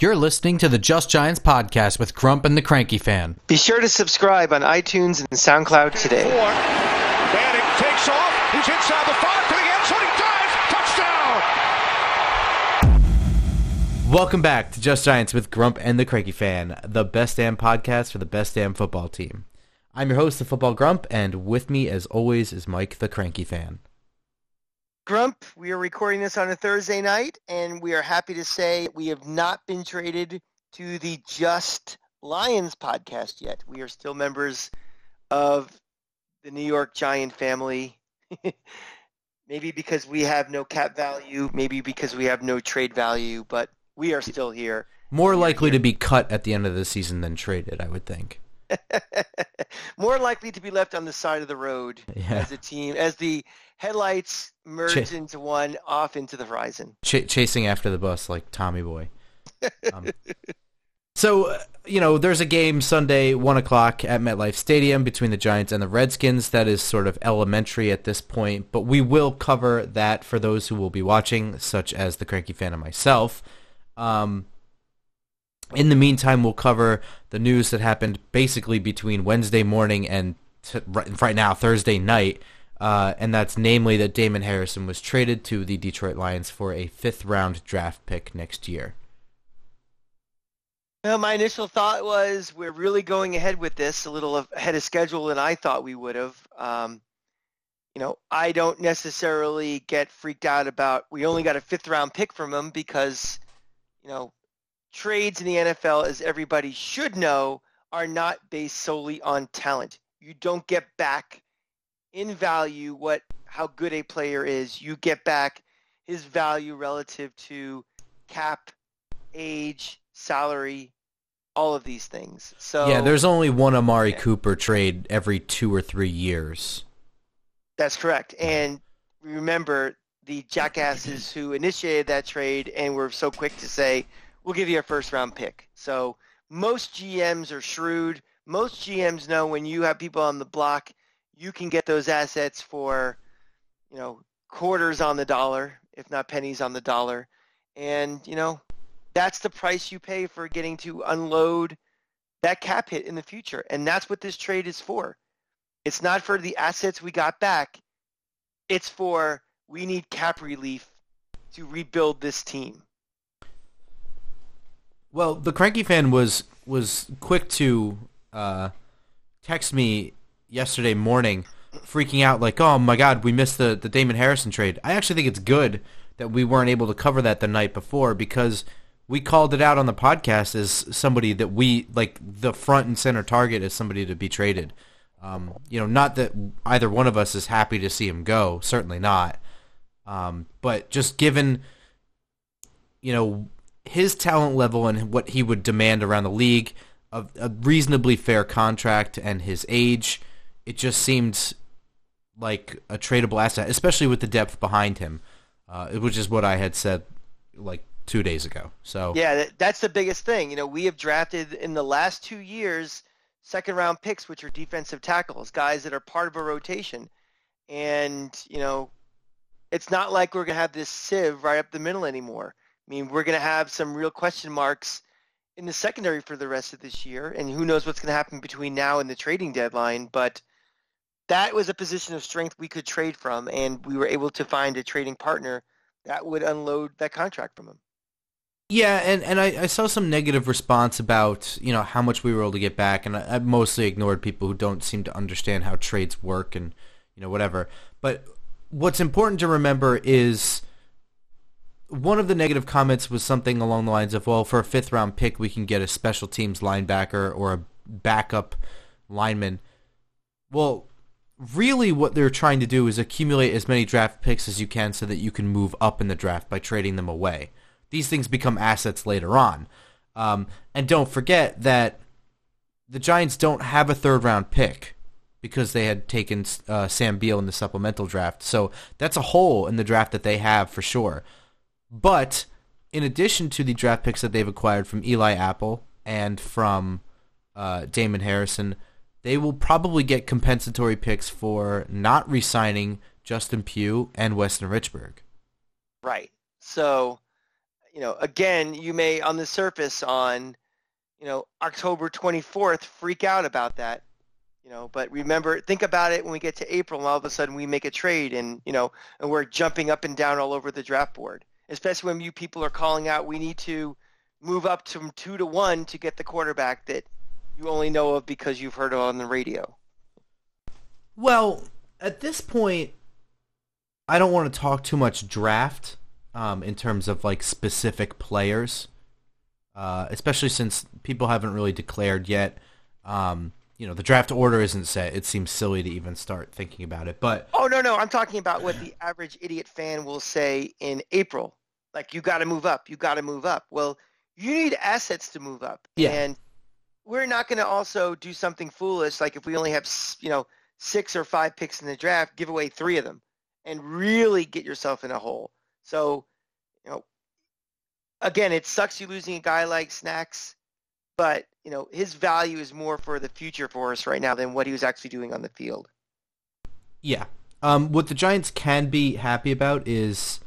You're listening to the Just Giants podcast with Grump and the Cranky Fan. Be sure to subscribe on iTunes and SoundCloud today. Manning takes off. He's inside the five to the end zone. He dives. Touchdown. Welcome back to Just Giants with Grump and the Cranky Fan, the best damn podcast for the best damn football team. I'm your host, the Football Grump, and with me, as always, is Mike the Cranky Fan. Grump, we are recording this on a Thursday night, and we are happy to say we have not been traded to the Just Lions podcast yet. We are still members of the New York Giant family. maybe because we have no cap value, maybe because we have no trade value, but we are still here. More likely to be cut at the end of the season than traded, I would think. More likely to be left on the side of the road Yeah. as a team, as the headlights merge Ch- into one off into the horizon. Ch- chasing after the bus like Tommy Boy. Um, so, uh, you know, there's a game Sunday, 1 o'clock at MetLife Stadium between the Giants and the Redskins. That is sort of elementary at this point, but we will cover that for those who will be watching, such as the Cranky Fan and myself. Um, in the meantime, we'll cover the news that happened basically between Wednesday morning and t- right, now, Thursday night. Uh, and that's namely that Damon Harrison was traded to the Detroit Lions for a fifth round draft pick next year. Well, my initial thought was we're really going ahead with this a little ahead of schedule than I thought we would have. Um, you know, I don't necessarily get freaked out about we only got a fifth round pick from him because, you know, trades in the NFL, as everybody should know, are not based solely on talent. You don't get back in value what how good a player is. You get back his value relative to cap, age, salary, all of these things. So yeah, there's only one Amari Cooper trade every two or three years. That's correct. And remember the jackasses who initiated that trade and were so quick to say, we'll give you a first round pick. So most GMs are shrewd. Most GMs know when you have people on the block, you can get those assets for, you know, quarters on the dollar, if not pennies on the dollar. And, you know, that's the price you pay for getting to unload that cap hit in the future. And that's what this trade is for. It's not for the assets we got back. It's for we need cap relief to rebuild this team. Well, the Cranky fan was was quick to uh, text me yesterday morning, freaking out like, "Oh my God, we missed the the Damon Harrison trade." I actually think it's good that we weren't able to cover that the night before because we called it out on the podcast as somebody that we like the front and center target as somebody to be traded. Um, you know, not that either one of us is happy to see him go, certainly not. Um, but just given, you know, his talent level and what he would demand around the league, a, a reasonably fair contract, and his age, it just seemed like a tradable asset, especially with the depth behind him, uh, which is what I had said like two days ago. So Yeah, that's the biggest thing. You know, we have drafted in the last two years second round picks, which are defensive tackles, guys that are part of a rotation. And, you know, it's not like we're going to have this sieve right up the middle anymore. I mean, we're going to have some real question marks in the secondary for the rest of this year, and who knows what's going to happen between now and the trading deadline. But that was a position of strength we could trade from, and we were able to find a trading partner that would unload that contract from him. Yeah, and, and I, I saw some negative response about, you know, how much we were able to get back, and I, I mostly ignored people who don't seem to understand how trades work and, you know, whatever. But what's important to remember is one of the negative comments was something along the lines of, well, for a fifth round pick, we can get a special teams linebacker or a backup lineman. Well, really what they're trying to do is accumulate as many draft picks as you can so that you can move up in the draft by trading them away. These things become assets later on. Um, and don't forget that the Giants don't have a third round pick because they had taken uh, Sam Beal in the supplemental draft. So that's a hole in the draft that they have for sure. But in addition to the draft picks that they've acquired from Eli Apple and from uh, Damon Harrison, they will probably get compensatory picks for not re-signing Justin Pugh and Weston Richburg. Right. So, you know, again, you may on the surface on, you know, October 24th freak out about that, you know, but remember, think about it when we get to April and all of a sudden we make a trade and, you know, and we're jumping up and down all over the draft board, especially when you people are calling out we need to move up from two to one to get the quarterback that you only know of because you've heard it on the radio. Well, at this point, I don't want to talk too much draft um, in terms of like specific players, uh, especially since people haven't really declared yet. Um, you know, the draft order isn't set. It seems silly to even start thinking about it. But oh no, no, I'm talking about what the average idiot fan will say in April. Like you got to move up. You got to move up. Well, you need assets to move up. Yeah. And we're not going to also do something foolish like if we only have you know six or five picks in the draft, give away three of them and really get yourself in a hole. So, you know, again, it sucks you losing a guy like Snacks, but you know his value is more for the future for us right now than what he was actually doing on the field. Yeah. Um, what the Giants can be happy about is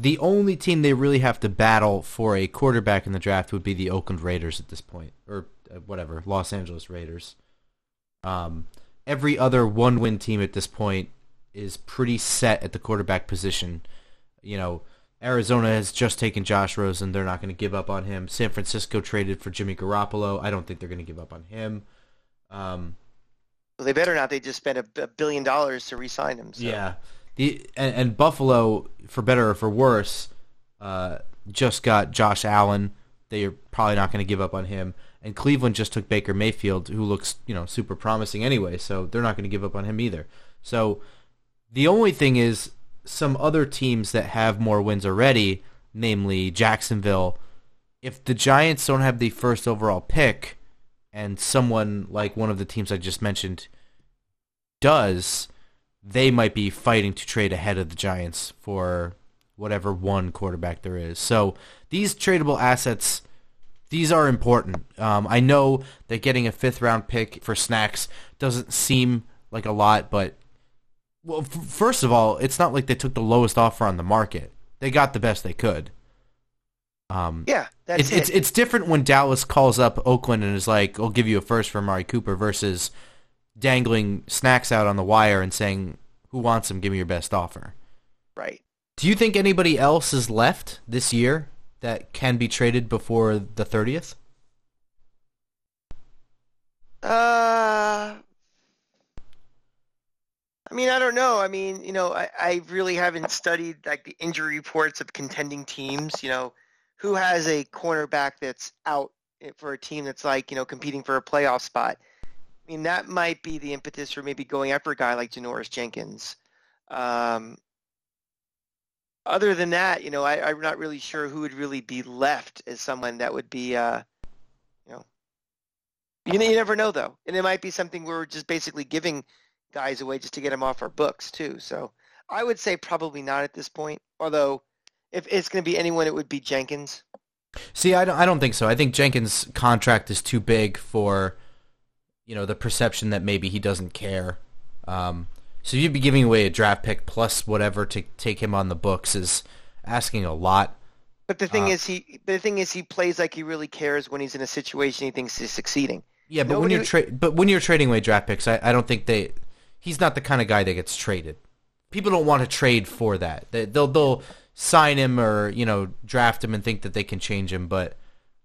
the only team they really have to battle for a quarterback in the draft would be the Oakland Raiders at this point, or uh, whatever, Los Angeles Raiders. Um, every other one-win team at this point is pretty set at the quarterback position. You know, Arizona has just taken Josh Rosen. They're not going to give up on him. San Francisco traded for Jimmy Garoppolo. I don't think they're going to give up on him. Um, well, they better not. They just spent a, billion dollars to re-sign him. So. Yeah. The and, and, Buffalo, for better or for worse, uh, just got Josh Allen. They are probably not going to give up on him. And Cleveland just took Baker Mayfield, who looks you know super promising anyway. So they're not going to give up on him either. So the only thing is some other teams that have more wins already, namely Jacksonville. If the Giants don't have the first overall pick, and someone like one of the teams I just mentioned does, they might be fighting to trade ahead of the Giants for whatever one quarterback there is. So these tradable assets, these are important. Um, I know that getting a fifth round pick for snacks doesn't seem like a lot, but well, f- first of all, it's not like they took the lowest offer on the market. They got the best they could. Um, yeah, that's it's, it. it's it's different when Dallas calls up Oakland and is like, "I'll give you a first for Mari Cooper," versus dangling snacks out on the wire and saying, "Who wants them? Give me your best offer." Right. Do you think anybody else is left this year that can be traded before the thirtieth? Uh, I mean, I don't know. I mean, you know, I, I really haven't studied like the injury reports of contending teams. You know, who has a cornerback that's out for a team that's like you know competing for a playoff spot. I mean, that might be the impetus for maybe going after a guy like Janoris Jenkins. Um, other than that, you know, I, am not really sure who would really be left as someone that would be, uh, you know, you, you never know though, and it might be something where we're just basically giving guys away just to get them off our books too. So I would say probably not at this point. Although if it's going to be anyone, it would be Jenkins. See, I don't, I don't think so. I think Jenkins' contract is too big for you know the perception that maybe he doesn't care. Um, so you'd be giving away a draft pick plus whatever to take him on the books is asking a lot. But the thing uh, is, he the thing is he plays like he really cares when he's in a situation he thinks he's succeeding. Yeah, but Nobody when you're tra- but when you're trading away draft picks, I, I don't think they. He's not the kind of guy that gets traded. People don't want to trade for that. They, they'll they'll sign him or you know draft him and think that they can change him, but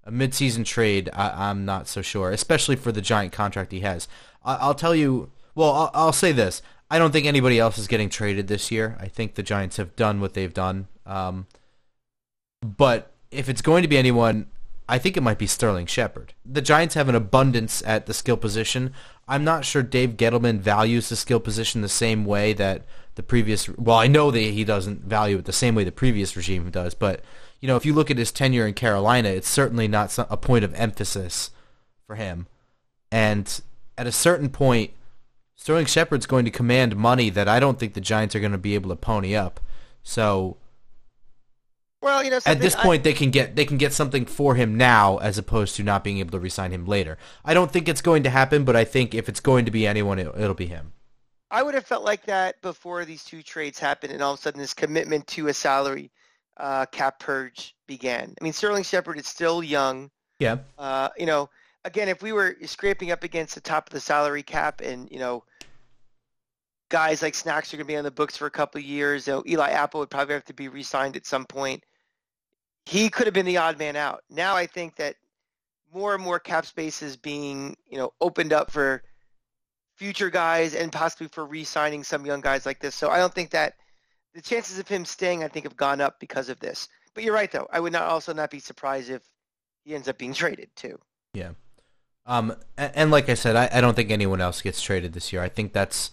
a midseason trade, I, am not so sure, especially for the giant contract he has. I, will tell you, well, I'll, I'll, say this. I don't think anybody else is getting traded this year. I think the Giants have done what they've done. Um, but if it's going to be anyone, I think it might be Sterling Shepard. The Giants have an abundance at the skill position. I'm not sure Dave Gettleman values the skill position the same way that the previous. Well, I know that he doesn't value it the same way the previous regime does, but you know, if you look at his tenure in Carolina, it's certainly not a point of emphasis for him. And at a certain point, Sterling Shepard's going to command money that I don't think the Giants are going to be able to pony up. So, well, you know, at this point, I, they can get they can get something for him now, as opposed to not being able to resign him later. I don't think it's going to happen, but I think if it's going to be anyone, it, it'll be him. I would have felt like that before these two trades happened, and all of a sudden this commitment to a salary uh, cap purge began. I mean, Sterling Shepard is still young. Yeah. Uh, you know, again, if we were scraping up against the top of the salary cap, and you know, guys like Snacks are going to be on the books for a couple of years. You know, Eli Apple would probably have to be re-signed at some point. He could have been the odd man out. Now I think that more and more cap space is being, you know, opened up for future guys and possibly for re-signing some young guys like this. So I don't think that the chances of him staying, I think, have gone up because of this. But you're right, though. I would not also not be surprised if he ends up being traded too. Yeah. Um, and, and like I said, I, I don't think anyone else gets traded this year. I think that's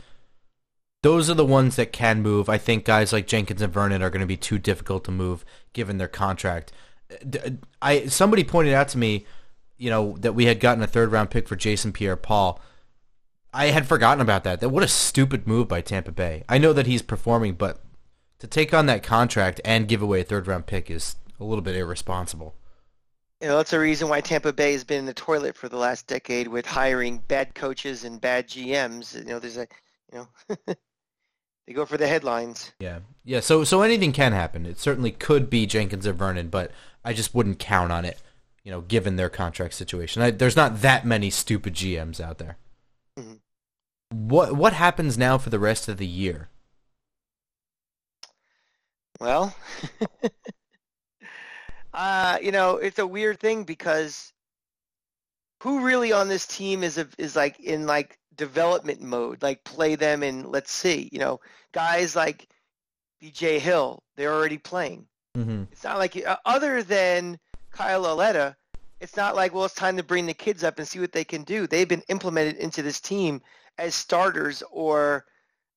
those are the ones that can move. I think guys like Jenkins and Vernon are going to be too difficult to move given their contract. I somebody pointed out to me, you know, that we had gotten a third round pick for Jason Pierre-Paul. I had forgotten about that. That what a stupid move by Tampa Bay. I know that he's performing, but to take on that contract and give away a third round pick is a little bit irresponsible. You know, that's a reason why Tampa Bay has been in the toilet for the last decade with hiring bad coaches and bad GMs. You know, there's a, you know, they go for the headlines. Yeah, yeah. So, so anything can happen. It certainly could be Jenkins or Vernon, but I just wouldn't count on it. You know, given their contract situation, I, there's not that many stupid GMs out there. Mm-hmm. What what happens now for the rest of the year? Well, uh, you know, it's a weird thing because who really on this team is a, is like in like development mode, like play them and let's see, you know, guys like BJ Hill, they're already playing. Mm-hmm. It's not like uh, other than Kyle Lauletta, it's not like well, it's time to bring the kids up and see what they can do. They've been implemented into this team as starters or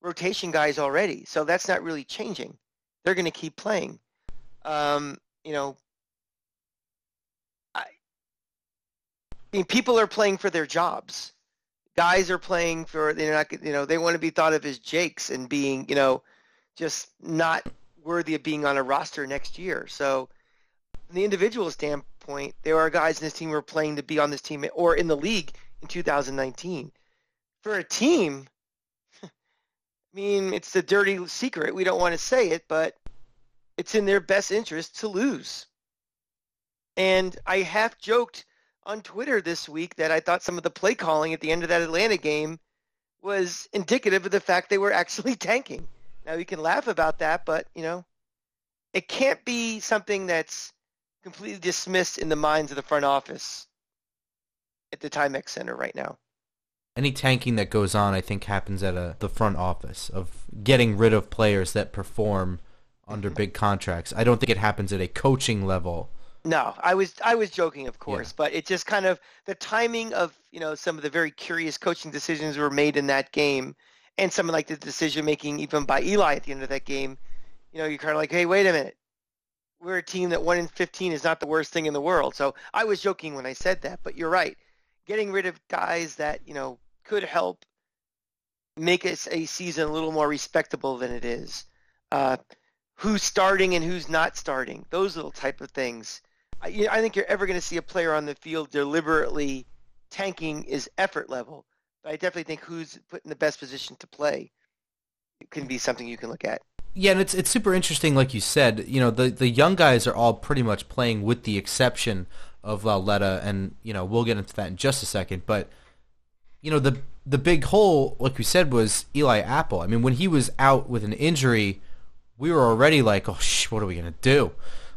rotation guys already, so that's not really changing they're going to keep playing. Um, you know, I, I mean, people are playing for their jobs. Guys are playing for they're not you know they want to be thought of as jakes and being you know just not worthy of being on a roster next year. So, from the individual standpoint, there are guys in this team who are playing to be on this team or in the league in 2019. For a team, I mean, it's a dirty secret. We don't want to say it, but it's in their best interest to lose. And I half joked on Twitter this week that I thought some of the play calling at the end of that Atlanta game was indicative of the fact they were actually tanking. Now you can laugh about that, but you know, it can't be something that's completely dismissed in the minds of the front office at the Timex Center right now any tanking that goes on, I think, happens at a, the front office of getting rid of players that perform under big contracts. I don't think it happens at a coaching level. No, I was I was joking, of course, yeah. but it just kind of the timing of you know some of the very curious coaching decisions were made in that game, and some of like the decision making even by Eli at the end of that game. You know, you're kind of like, hey, wait a minute, we're a team that one in fifteen is not the worst thing in the world. So I was joking when I said that, but you're right. Getting rid of guys that you know could help make us a season a little more respectable than it is. Uh, who's starting and who's not starting, those little type of things. I, I think you're ever going to see a player on the field deliberately tanking his effort level. But I definitely think who's put in the best position to play can be something you can look at. Yeah, and it's it's super interesting, like you said. You know, the the young guys are all pretty much playing, with the exception of Lauletta, and you know we'll get into that in just a second. But you know, the the big hole, like we said, was Eli Apple. I mean, when he was out with an injury, we were already like, oh, sh- what are we gonna do?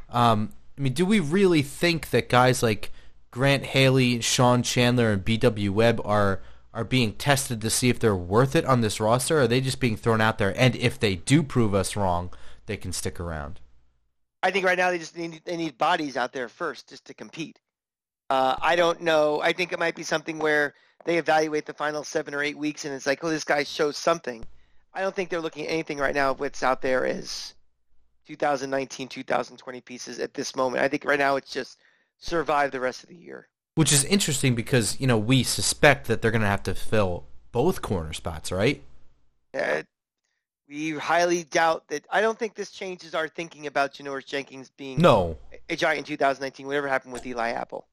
Um, I mean, do we really think that guys like Grant Haley, Sean Chandler, and B.W. Webb are are being tested to see if they're worth it on this roster? Or are they just being thrown out there? And if they do prove us wrong, they can stick around. I think right now they just need they need bodies out there first just to compete. Uh, I don't know. I think it might be something where they evaluate the final seven or eight weeks and it's like, oh, this guy shows something. I don't think they're looking at anything right now of what's out there is 2019, 2020 pieces at this moment. I think right now it's just survive the rest of the year. Which is interesting because, you know, we suspect that they're going to have to fill both corner spots, right? Uh, we highly doubt that. I don't think this changes our thinking about Janoris Jenkins being no a giant in 2019. Whatever happened with Eli Apple.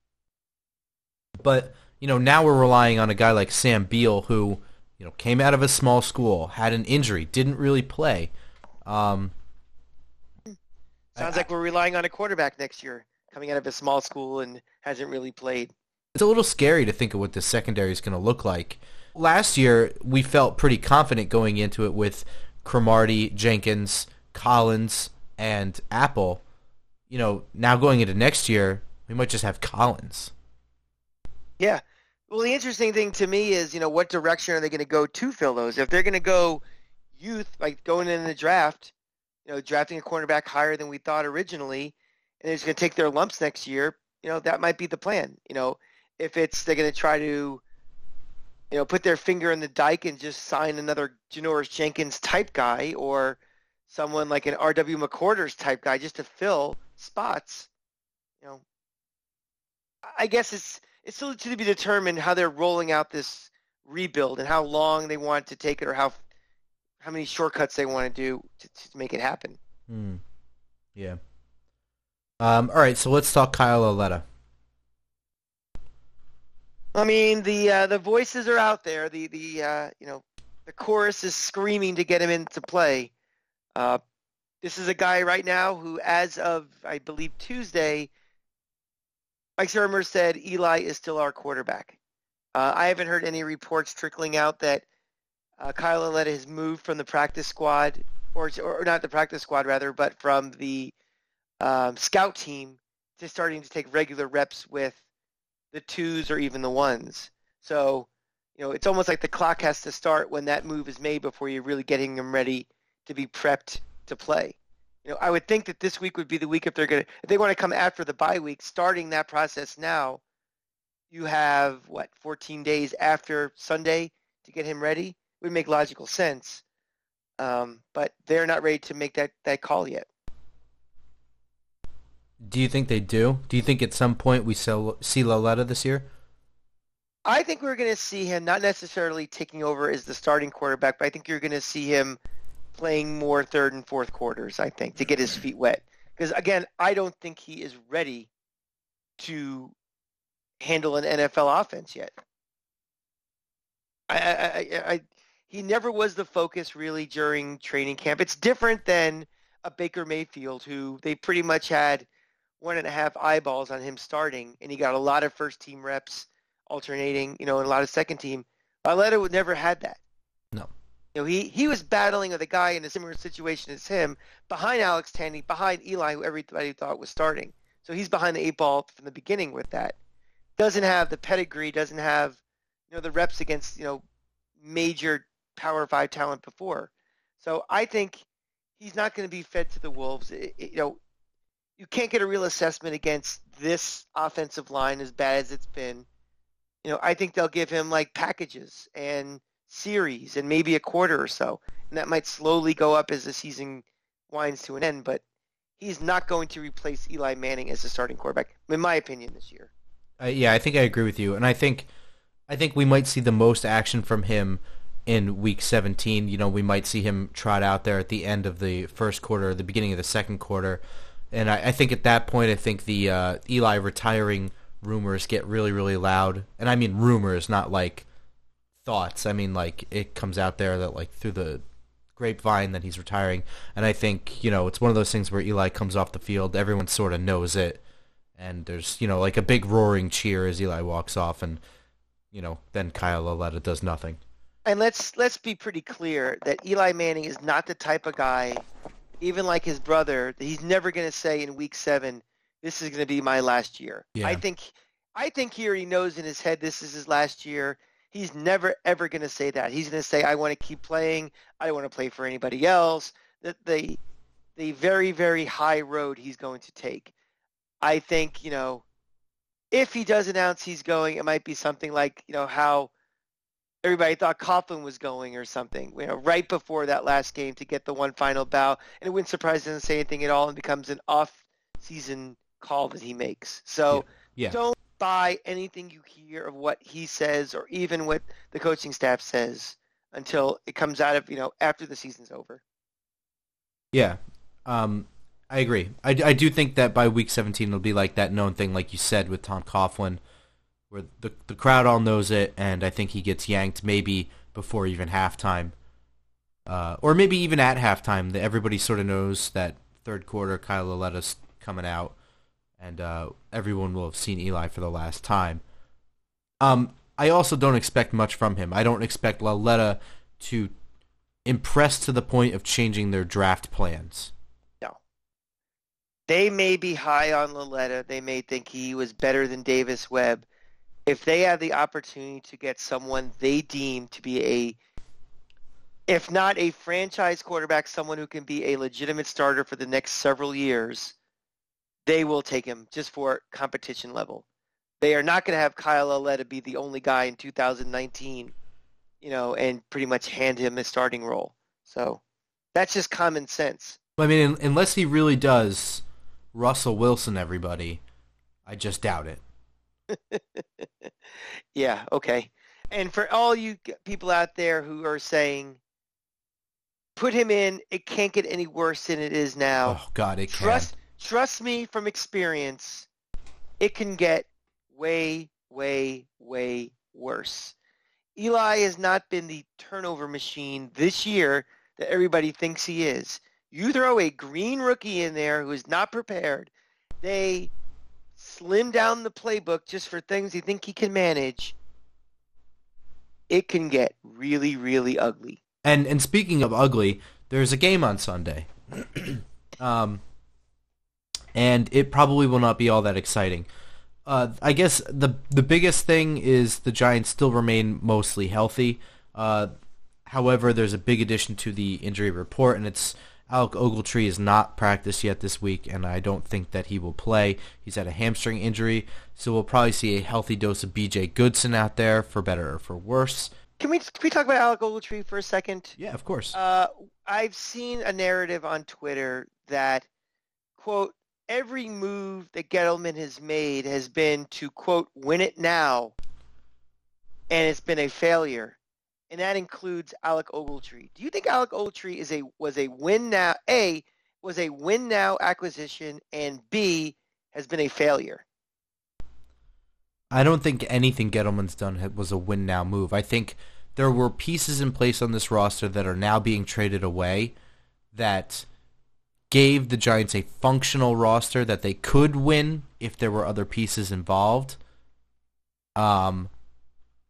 But you know, now we're relying on a guy like Sam Beal who, you know, came out of a small school, had an injury, didn't really play. Um, Sounds I- like we're relying on a quarterback next year, coming out of a small school and hasn't really played. It's a little scary to think of what the secondary is going to look like. Last year, we felt pretty confident going into it with Cromartie, Jenkins, Collins, and Apple. You know, now going into next year, we might just have Collins. Yeah. Well, the interesting thing to me is, you know, what direction are they going to go to fill those? If they're going to go youth, like going in the draft, you know, drafting a cornerback higher than we thought originally, and they're just going to take their lumps next year, you know, that might be the plan. You know, if it's they're going to try to, you know, put their finger in the dike and just sign another Janoris Jenkins type guy or someone like an R.W. McCorders type guy just to fill spots, you know, I guess it's it's still to be determined how they're rolling out this rebuild and how long they want to take it or how how many shortcuts they want to do to, to make it happen. Hmm. Yeah. Um, all right, so let's talk Kyle Lauletta. I mean, the uh, the voices are out there. The the uh, you know the chorus is screaming to get him into play. Uh, this is a guy right now who, as of I believe Tuesday, Mike Shurmur said Eli is still our quarterback. Uh, I haven't heard any reports trickling out that uh, Kyle Lauletta has moved from the practice squad, or or not the practice squad rather, but from the um, scout team to starting to take regular reps with the twos or even the ones. So, you know, it's almost like the clock has to start when that move is made before you're really getting them ready to be prepped to play. You know, I would think that this week would be the week if they're going to, if they want to come after the bye week, starting that process now, you have, what, 14 days after Sunday to get him ready? It Would make logical sense. Um, but they're not ready to make that, that call yet. Do you think they do? Do you think at some point we sell, see Lauletta this year? I think we're going to see him not necessarily taking over as the starting quarterback, but I think you're going to see him playing more third and fourth quarters, I think, to get his feet wet. Because, again, I don't think he is ready to handle an NFL offense yet. I, I, I, he never was the focus really during training camp. It's different than a Baker Mayfield who they pretty much had one and a half eyeballs on him starting, and he got a lot of first team reps alternating, you know, and a lot of second team. Lauletta would never had that. You know, he, he was battling with a guy in a similar situation as him, behind Alex Tanney, behind Eli, who everybody thought was starting. So he's behind the eight ball from the beginning with that. Doesn't have the pedigree, doesn't have, you know, the reps against, you know, major Power Five talent before. So I think he's not going to be fed to the wolves. It, it, you know, you can't get a real assessment against this offensive line as bad as it's been. You know, I think they'll give him like packages and series and maybe a quarter or so, and that might slowly go up as the season winds to an end. But he's not going to replace Eli Manning as the starting quarterback, in my opinion, this year. Uh, yeah, I think I agree with you, and I think I think we might see the most action from him in Week 17. You know, we might see him trot out there at the end of the first quarter, the beginning of the second quarter, and I, I think at that point, I think the uh, Eli retiring rumors get really, really loud, and I mean rumors, not like thoughts. I mean like it comes out there that like through the grapevine that he's retiring, and I think you know it's one of those things where Eli comes off the field, everyone sort of knows it, and there's you know like a big roaring cheer as Eli walks off, and you know then Kyle Lauletta does nothing. And let's let's be pretty clear that Eli Manning is not the type of guy, even like his brother, that he's never going to say in Week Seven, "This is going to be my last year." Yeah. I think, I think here he knows in his head this is his last year. He's never ever going to say that. He's going to say, "I want to keep playing. I don't want to play for anybody else." The the the very very high road he's going to take. I think you know, if he does announce he's going, it might be something like you know how everybody thought Coughlin was going or something, you know, right before that last game to get the one final bow. And it wouldn't surprise him to say anything at all and becomes an off-season call that he makes. So Yeah. don't buy anything you hear of what he says or even what the coaching staff says until it comes out of, you know, after the season's over. Yeah, um, I agree. I, I do think that by week 17 it'll be like that known thing, like you said with Tom Coughlin, where the the crowd all knows it, and I think he gets yanked maybe before even halftime, uh, or maybe even at halftime. That everybody sort of knows that third quarter, Kyle Lauletta's coming out, and uh, everyone will have seen Eli for the last time. Um, I also don't expect much from him. I don't expect Lauletta to impress to the point of changing their draft plans. No. They may be high on Lauletta. They may think he was better than Davis Webb. If they have the opportunity to get someone they deem to be a if not a franchise quarterback, someone who can be a legitimate starter for the next several years, they will take him just for competition level. They are not going to have Kyle Lauletta be the only guy in 2019, you know, and pretty much hand him a starting role. So that's just common sense. I mean, unless he really does Russell Wilson, everybody, I just doubt it. yeah, okay. And for all you people out there who are saying, put him in. It can't get any worse than it is now. Oh God, it trust can. Trust me from experience. It can get way, way, way worse. Eli has not been the turnover machine this year that everybody thinks he is. You throw a green rookie in there who is not prepared. They slim down the playbook just for things they think he can manage. It can get really, really ugly. And and speaking of ugly, there's a game on Sunday. um, and it probably will not be all that exciting. Uh, I guess the the biggest thing is the Giants still remain mostly healthy. Uh, however, there's a big addition to the injury report, and it's Alec Ogletree is not practiced yet this week, and I don't think that he will play. He's had a hamstring injury, so we'll probably see a healthy dose of B.J. Goodson out there, for better or for worse. Can we can we talk about Alec Ogletree for a second? Yeah, of course. Uh, I've seen a narrative on Twitter that quote every move that Gettleman has made has been to quote win it now, and it's been a failure, and that includes Alec Ogletree. Do you think Alec Ogletree is a was a win now? A was a win now acquisition, and B has been a failure. I don't think anything Gettleman's done was a win now move. I think there were pieces in place on this roster that are now being traded away that gave the Giants a functional roster that they could win if there were other pieces involved. Um,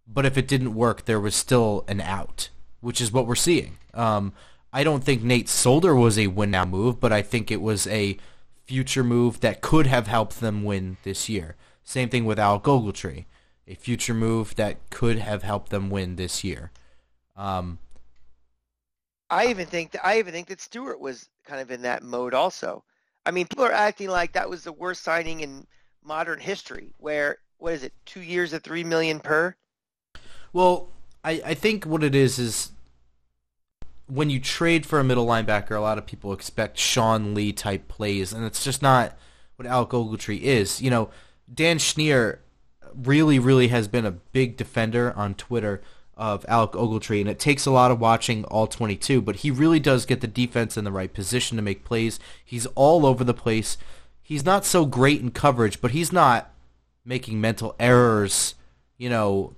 but if it didn't work, there was still an out, which is what we're seeing. Um, I don't think Nate Solder was a win now move, but I think it was a future move that could have helped them win this year. Same thing with Al Ogletree, a future move that could have helped them win this year. Um, I even think that I even think that Stewart was kind of in that mode also. I mean, people are acting like that was the worst signing in modern history. Where what is it? Two years at three million per. Well, I, I think what it is is when you trade for a middle linebacker, a lot of people expect Sean Lee type plays, and it's just not what Alec Ogletree is. You know, Dan Schneier really, really has been a big defender on Twitter of Alec Ogletree, and it takes a lot of watching all 22, but he really does get the defense in the right position to make plays. He's all over the place. He's not so great in coverage, but he's not making mental errors, you know,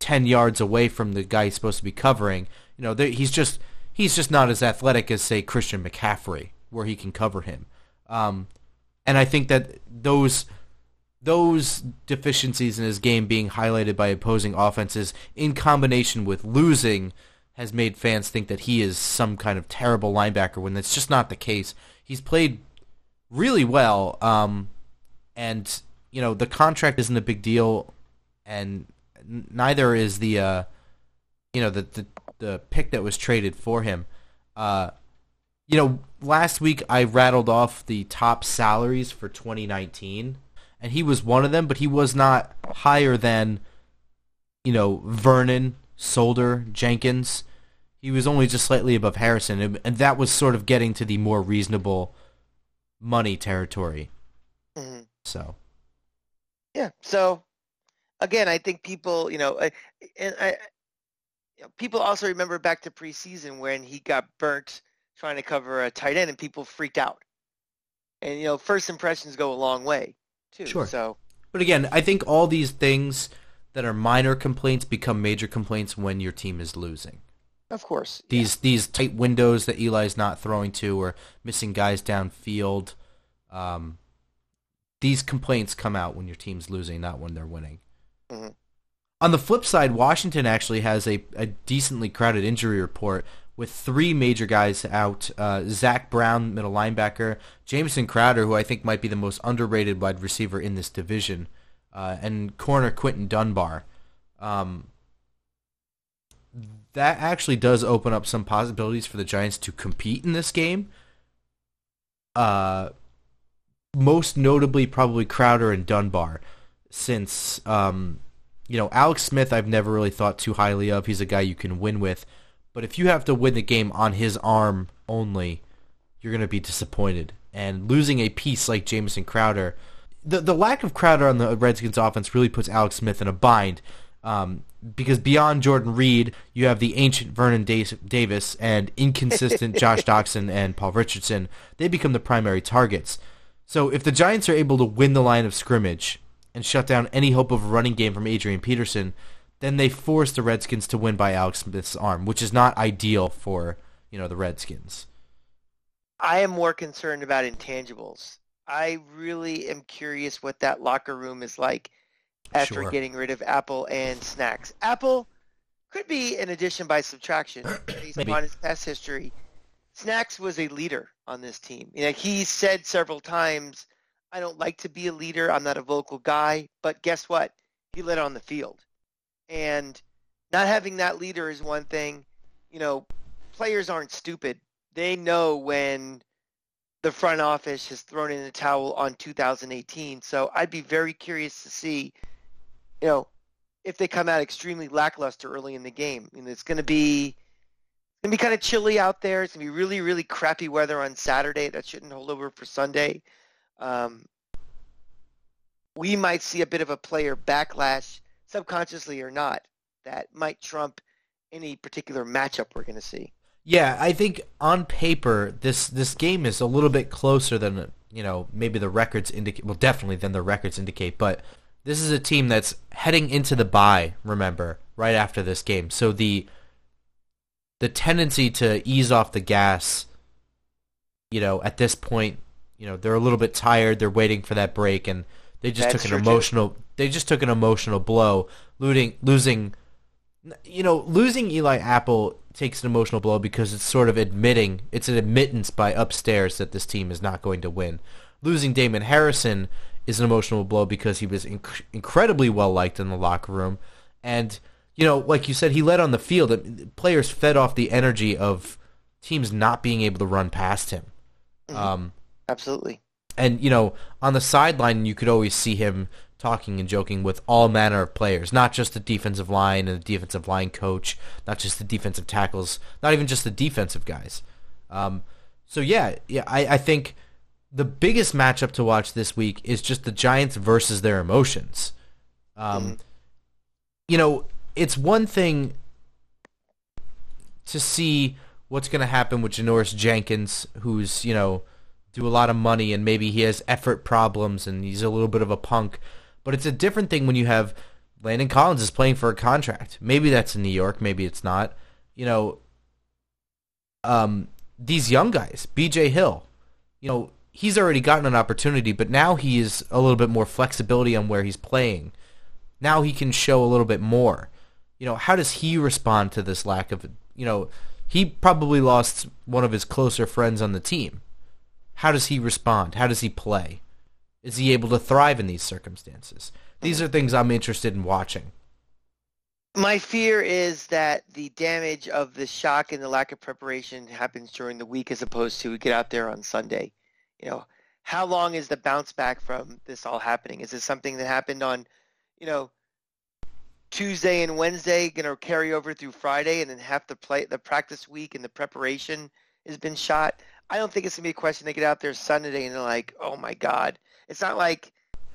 10 yards away from the guy he's supposed to be covering. You know, he's just he's just not as athletic as say Christian McCaffrey where he can cover him. Um, and I think that those those deficiencies in his game being highlighted by opposing offenses in combination with losing has made fans think that he is some kind of terrible linebacker when that's just not the case. He's played really well, um, and you know the contract isn't a big deal, and neither is the uh, you know the, the the pick that was traded for him. Uh, you know, last week I rattled off the top salaries for 2019 and he was one of them, but he was not higher than, you know, Vernon, Solder, Jenkins. He was only just slightly above Harrison, and that was sort of getting to the more reasonable money territory. Mm-hmm. So, yeah. So, again, I think people, you know, I, and I, you know, people also remember back to preseason when he got burnt trying to cover a tight end, and people freaked out. And you know, first impressions go a long way too. Sure. So, but again, I think all these things that are minor complaints become major complaints when your team is losing. Of course. These these tight windows that Eli's not throwing to or missing guys downfield. Um, these complaints come out when your team's losing, not when they're winning. Mhm. On the flip side, Washington actually has a, a decently crowded injury report with three major guys out. Uh, Zach Brown, middle linebacker, Jamison Crowder, who I think might be the most underrated wide receiver in this division, uh, and corner Quinton Dunbar. Um, that actually does open up some possibilities for the Giants to compete in this game. Uh, most notably, probably Crowder and Dunbar, since um, you know Alex Smith. I've never really thought too highly of. He's a guy you can win with, but if you have to win the game on his arm only, you're going to be disappointed. And losing a piece like Jamison Crowder, the the lack of Crowder on the Redskins offense really puts Alex Smith in a bind. Um, because beyond Jordan Reed, you have the ancient Vernon Davis and inconsistent Josh Doctson and Paul Richardson. They become the primary targets. So if the Giants are able to win the line of scrimmage and shut down any hope of a running game from Adrian Peterson, then they force the Redskins to win by Alex Smith's arm, which is not ideal for you know the Redskins. I am more concerned about intangibles. I really am curious what that locker room is like after Sure. getting rid of Apple and Snacks. Apple could be an addition by subtraction based Maybe. on his past history. Snacks was a leader on this team. You know, he said several times, "I don't like to be a leader. I'm not a vocal guy." But guess what? He led on the field, and not having that leader is one thing. You know, players aren't stupid. They know when the front office has thrown in the towel on 2018. So I'd be very curious to see, you know, if they come out extremely lackluster early in the game. I mean, it's going to be it's going to be kind of chilly out there. It's going to be really, really crappy weather on Saturday. That shouldn't hold over for Sunday. Um, we might see a bit of a player backlash, subconsciously or not, that might trump any particular matchup we're going to see. Yeah, I think on paper this this game is a little bit closer than you know maybe the records indicate. Well, definitely than the records indicate. But this is a team that's heading into the bye. Remember, right after this game, so the the tendency to ease off the gas. You know, at this point, you know they're a little bit tired. They're waiting for that break, and they just That's took an too. They just took an emotional blow, losing losing you know, losing Eli Apple takes an emotional blow because it's sort of admitting, it's an admittance by upstairs that this team is not going to win. Losing Damon Harrison is an emotional blow because he was inc- incredibly well liked in the locker room. And, you know, like you said, he led on the field. and Players fed off the energy of teams not being able to run past him. Um, Absolutely. and you know on the sideline you could always see him talking and joking with all manner of players. Not just the defensive line and the defensive line coach. Not just the defensive tackles. Not even just the defensive guys. Um, so yeah yeah I, I think the biggest matchup to watch this week is just the giants versus their emotions. Um, you know it's one thing to see what's going to happen with Janoris Jenkins, who's you know do a lot of money and maybe he has effort problems and he's a little bit of a punk. But it's a different thing when you have Landon Collins is playing for a contract. Maybe that's in New York, maybe it's not. You know, um, these young guys, B.J. Hill, you know, he's already gotten an opportunity, but now he is a little bit more flexibility on where he's playing. Now he can show a little bit more. You know, how does he respond to this lack of, you know, he probably lost one of his closer friends on the team. How does he respond? How does he play? Is he able to thrive in these circumstances? These are things I'm interested in watching. My fear is that the damage of the shock and the lack of preparation happens during the week as opposed to we get out there on Sunday. You know, how long is the bounce back from this all happening? Is it something that happened on, you know, Tuesday and Wednesday going to carry over through Friday and then half the play the practice week and the preparation has been shot? I don't think it's going to be a question they get out there Sunday and they're like, "Oh my god." It's not like,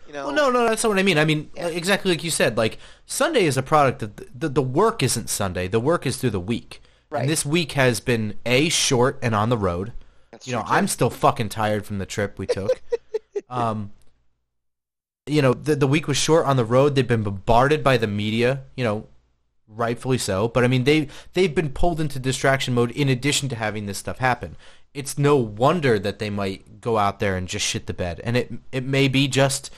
you know, Well, no, no, that's not what I mean. I mean Yeah. exactly like you said. Like Sunday is a product of the, the the work isn't Sunday. The work is through the week. Right. And this week has been a short and on the road. That's you know, true. I'm still fucking tired from the trip we took. um, you know, the the week was short on the road. They've been bombarded by the media. You know, rightfully so. But I mean, they they've been pulled into distraction mode in addition to having this stuff happen. It's no wonder that they might go out there and just shit the bed. And it it may be just,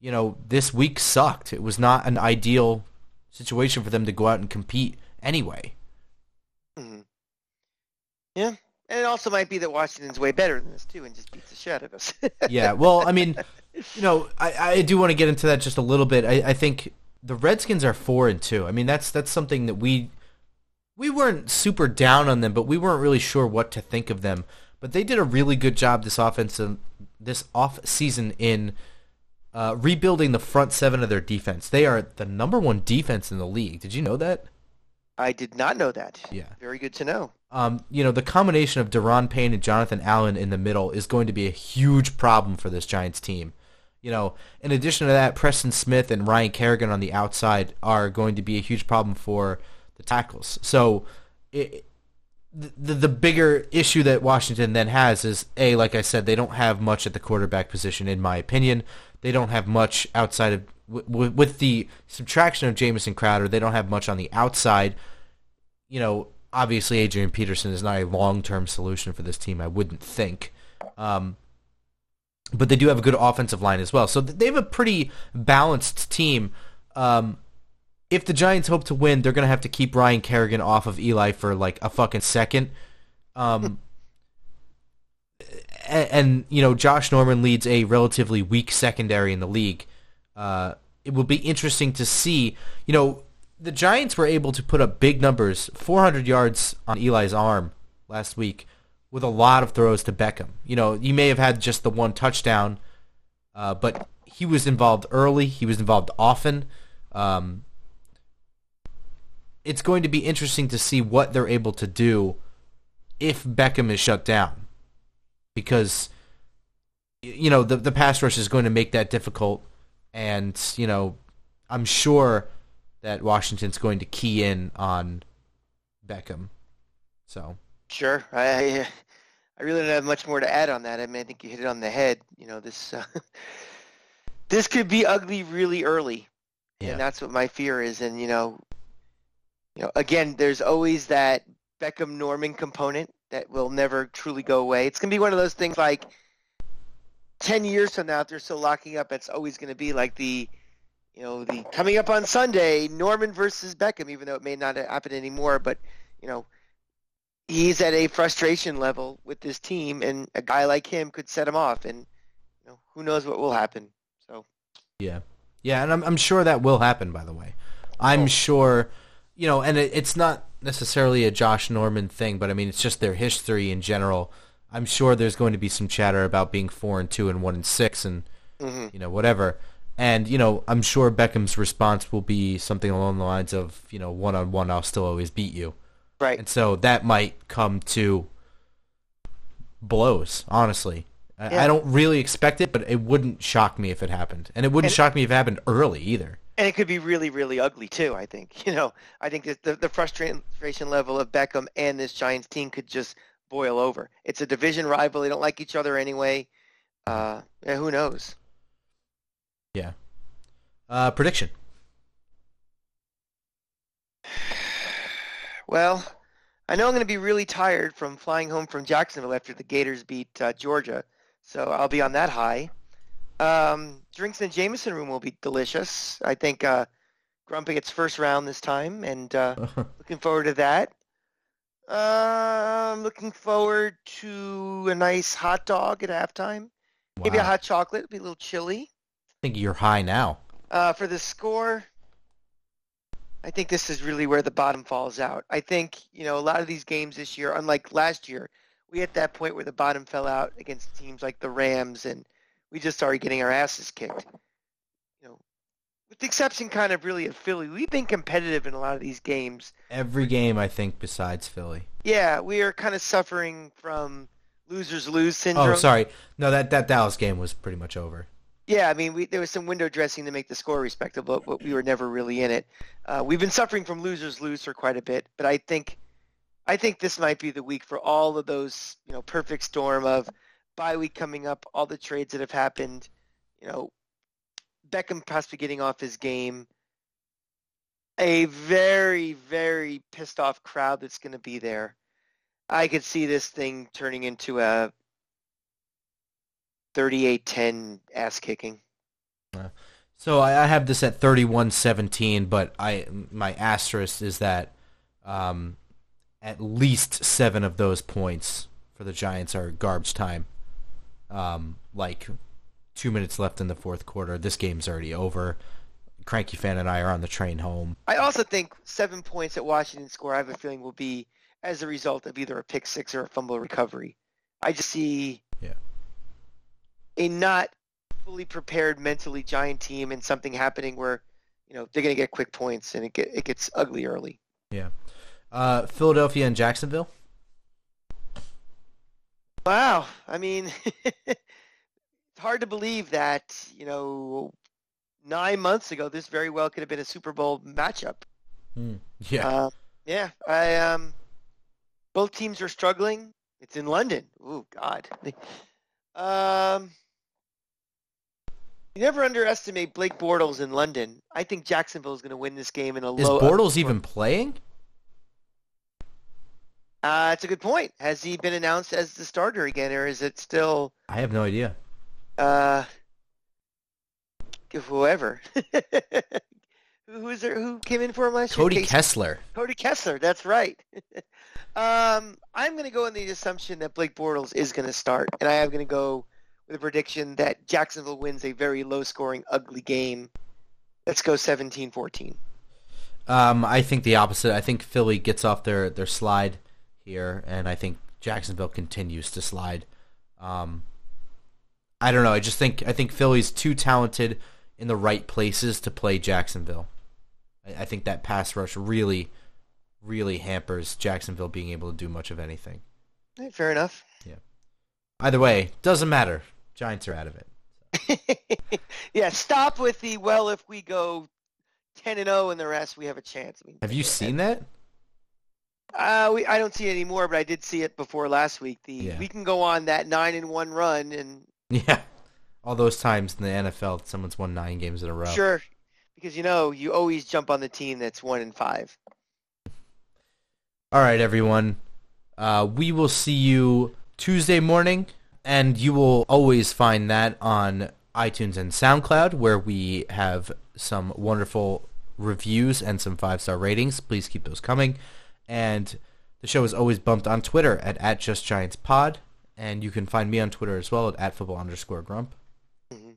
you know, this week sucked. It was not an ideal situation for them to go out and compete anyway. hmm Yeah, and it also might be that Washington's way better than this too, and just beats the shit out of us. yeah, well, I mean, you know, I, I do want to get into that just a little bit. I, I think the Redskins are four and two. I mean, that's that's something that we we weren't super down on them, but we weren't really sure what to think of them. But they did a really good job this offensive this off season in uh, rebuilding the front seven of their defense. They are the number one defense in the league. Did you know that? I did not know that. Yeah. Very good to know. Um, you know, the combination of Daron Payne and Jonathan Allen in the middle is going to be a huge problem for this Giants team. You know, in addition to that, Preston Smith and Ryan Kerrigan on the outside are going to be a huge problem for the tackles. So, it, the the bigger issue that Washington then has is a like I said, they don't have much at the quarterback position, in my opinion. They don't have much outside of with, the subtraction of Jamison Crowder. They don't have much on the outside. You know, obviously Adrian Peterson is not a long term solution for this team. I wouldn't think. Um, but they do have a good offensive line as well. So they have a pretty balanced team. Um, if the Giants hope to win, they're going to have to keep Ryan Kerrigan off of Eli for like a fucking second. Um, and, and, you know, Josh Norman leads a relatively weak secondary in the league. Uh, it will be interesting to see. You know, the Giants were able to put up big numbers, 400 yards on Eli's arm last week with a lot of throws to Beckham. You know, you may have had just the one touchdown, uh, but he was involved early. He was involved often. Um, it's going to be interesting to see what they're able to do if Beckham is shut down, because you know the the pass rush is going to make that difficult, and you know I'm sure that Washington's going to key in on Beckham. So Sure. I I really don't have much more to add on that. I mean, I think you hit it on the head. You know, this uh, this could be ugly really early, Yeah. and that's what my fear is. And you know, you know, again, there's always that Beckham Norman component that will never truly go away. It's gonna be one of those things like ten years from now, if they're still locking up, it's always gonna be like the you know, the coming up on Sunday, Norman versus Beckham, even though it may not happen anymore, but you know, he's at a frustration level with this team, and a guy like him could set him off, and you know, who knows what will happen. So Yeah, yeah, and I'm I'm sure that will happen. By the way, I'm Oh. sure, you know, and it, it's not necessarily a Josh Norman thing, but I mean, it's just their history in general. I'm sure there's going to be some chatter about being four and two and one and six, and hmm you know whatever. And you know, I'm sure Beckham's response will be something along the lines of, you know, one on one, I'll still always beat you. right, And so that might come to blows, honestly. I, Yeah. I don't really expect it, but it wouldn't shock me if it happened. And it wouldn't And- shock me if it happened early either. And it could be really, really ugly too. I think you know, I think that the the frustration level of Beckham and this Giants team could just boil over. It's a division rival; they don't like each other anyway. Uh, yeah, who knows? Yeah. Uh, prediction. Well, I know I'm going to be really tired from flying home from Jacksonville after the Gators beat uh, Georgia, so I'll be on that high. Um, drinks in the Jameson room will be delicious. I think uh, Grumpy gets first round this time, and uh, looking forward to that. Uh, I'm looking forward to a nice hot dog at halftime. Maybe a hot chocolate. Be a little chilly. I think you're high now. Uh, for the score, I think this is really where the bottom falls out. I think, you know, a lot of these games this year, unlike last year, we hit that point where the bottom fell out against teams like the Rams and we just started getting our asses kicked. You know, with the exception kind of really of Philly, we've been competitive in a lot of these games. Every game, I think, besides Philly. Yeah, we are kind of suffering from losers lose syndrome. Oh, sorry. No, that, that Dallas game was pretty much over. Yeah, I mean, we, there was some window dressing to make the score respectable, but we were never really in it. Uh, we've been suffering from losers lose for quite a bit, but I think, I think this might be the week for all of those, you know, perfect storm of bye week coming up, all the trades that have happened, you know, Beckham possibly getting off his game, a very, very pissed off crowd that's going to be there. I could see this thing turning into a 38-10 ass kicking. So I, I have this at 31-17, but I my asterisk is that um, at least seven of those points for the Giants are garbage time. Um, like two minutes left in the fourth quarter. This game's already over. Cranky fan and I are on the train home. I also think seven points that Washington score, I have a feeling will be as a result of either a pick six or a fumble recovery. I just see Yeah. a not fully prepared mentally giant team and something happening where, you know, they're going to get quick points and it get it gets ugly early. Yeah. Uh, Philadelphia and Jacksonville. Wow. I mean, it's hard to believe that, you know, nine months ago, this very well could have been a Super Bowl matchup. Hmm. Yeah. Uh, yeah. I um, both teams are struggling. It's in London. Oh God. Um, you never underestimate Blake Bortles in London. I think Jacksonville is going to win this game in a Is low. Is Bortles even playing? Uh, it's a good point. Has he been announced as the starter again, or is it still I have no idea. uh, whoever? who is there? Who came in for him last year? Cody Kessler. Cody Kessler, that's right. um, I'm going to go on the assumption that Blake Bortles is going to start, and I am going to go with a prediction that Jacksonville wins a very low-scoring, ugly game. Let's go 17-14. Um, I think the opposite. I think Philly gets off their, their slide here, and I think Jacksonville continues to slide. Um, I don't know. I just think I think Philly's too talented in the right places to play Jacksonville. I, I think that pass rush really, really hampers Jacksonville being able to do much of anything. Fair enough. Yeah. Either way, doesn't matter. Giants are out of it. yeah, stop with the well. If we go 10 and 0 and the rest, we have a chance. I mean, Have you seen that? Uh, we I don't see it anymore, but I did see it before last week. The Yeah. we can go on that nine and one run, and Yeah. All those times in the NFL, someone's won nine games in a row. sure, because you know you always jump on the team that's one and five. All right, everyone. Uh, we will see you Tuesday morning, and you will always find that on iTunes and SoundCloud, where we have some wonderful reviews and some five-star ratings. Please keep those coming. And the show is always bumped on Twitter at, at JustGiantsPod, and you can find me on Twitter as well at, at football underscore grump. Mm-hmm.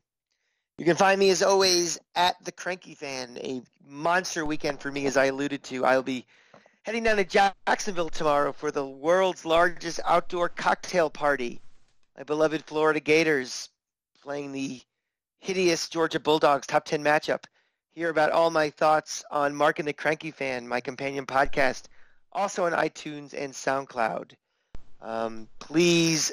You can find me as always at the Cranky Fan. A monster weekend for me, as I alluded to. I'll be heading down to Jacksonville tomorrow for the world's largest outdoor cocktail party. My beloved Florida Gators playing the hideous Georgia Bulldogs top 10 matchup. Hear about all my thoughts on Mark and the Cranky Fan, my companion podcast, also on iTunes and SoundCloud. Um, please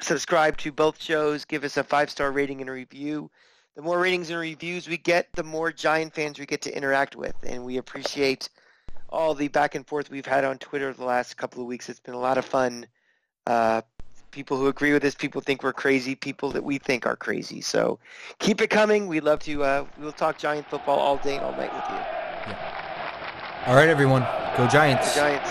subscribe to both shows. Give us a five-star rating and a review. The more ratings and reviews we get, the more Giant fans we get to interact with, and we appreciate all the back and forth we've had on Twitter the last couple of weeks. It's been a lot of fun. Uh, people who agree with us, people think we're crazy, people that we think are crazy. So keep it coming. We'd love to. Uh, we'll talk Giant football all day and all night with you. All right, everyone. Go Giants. The Giants.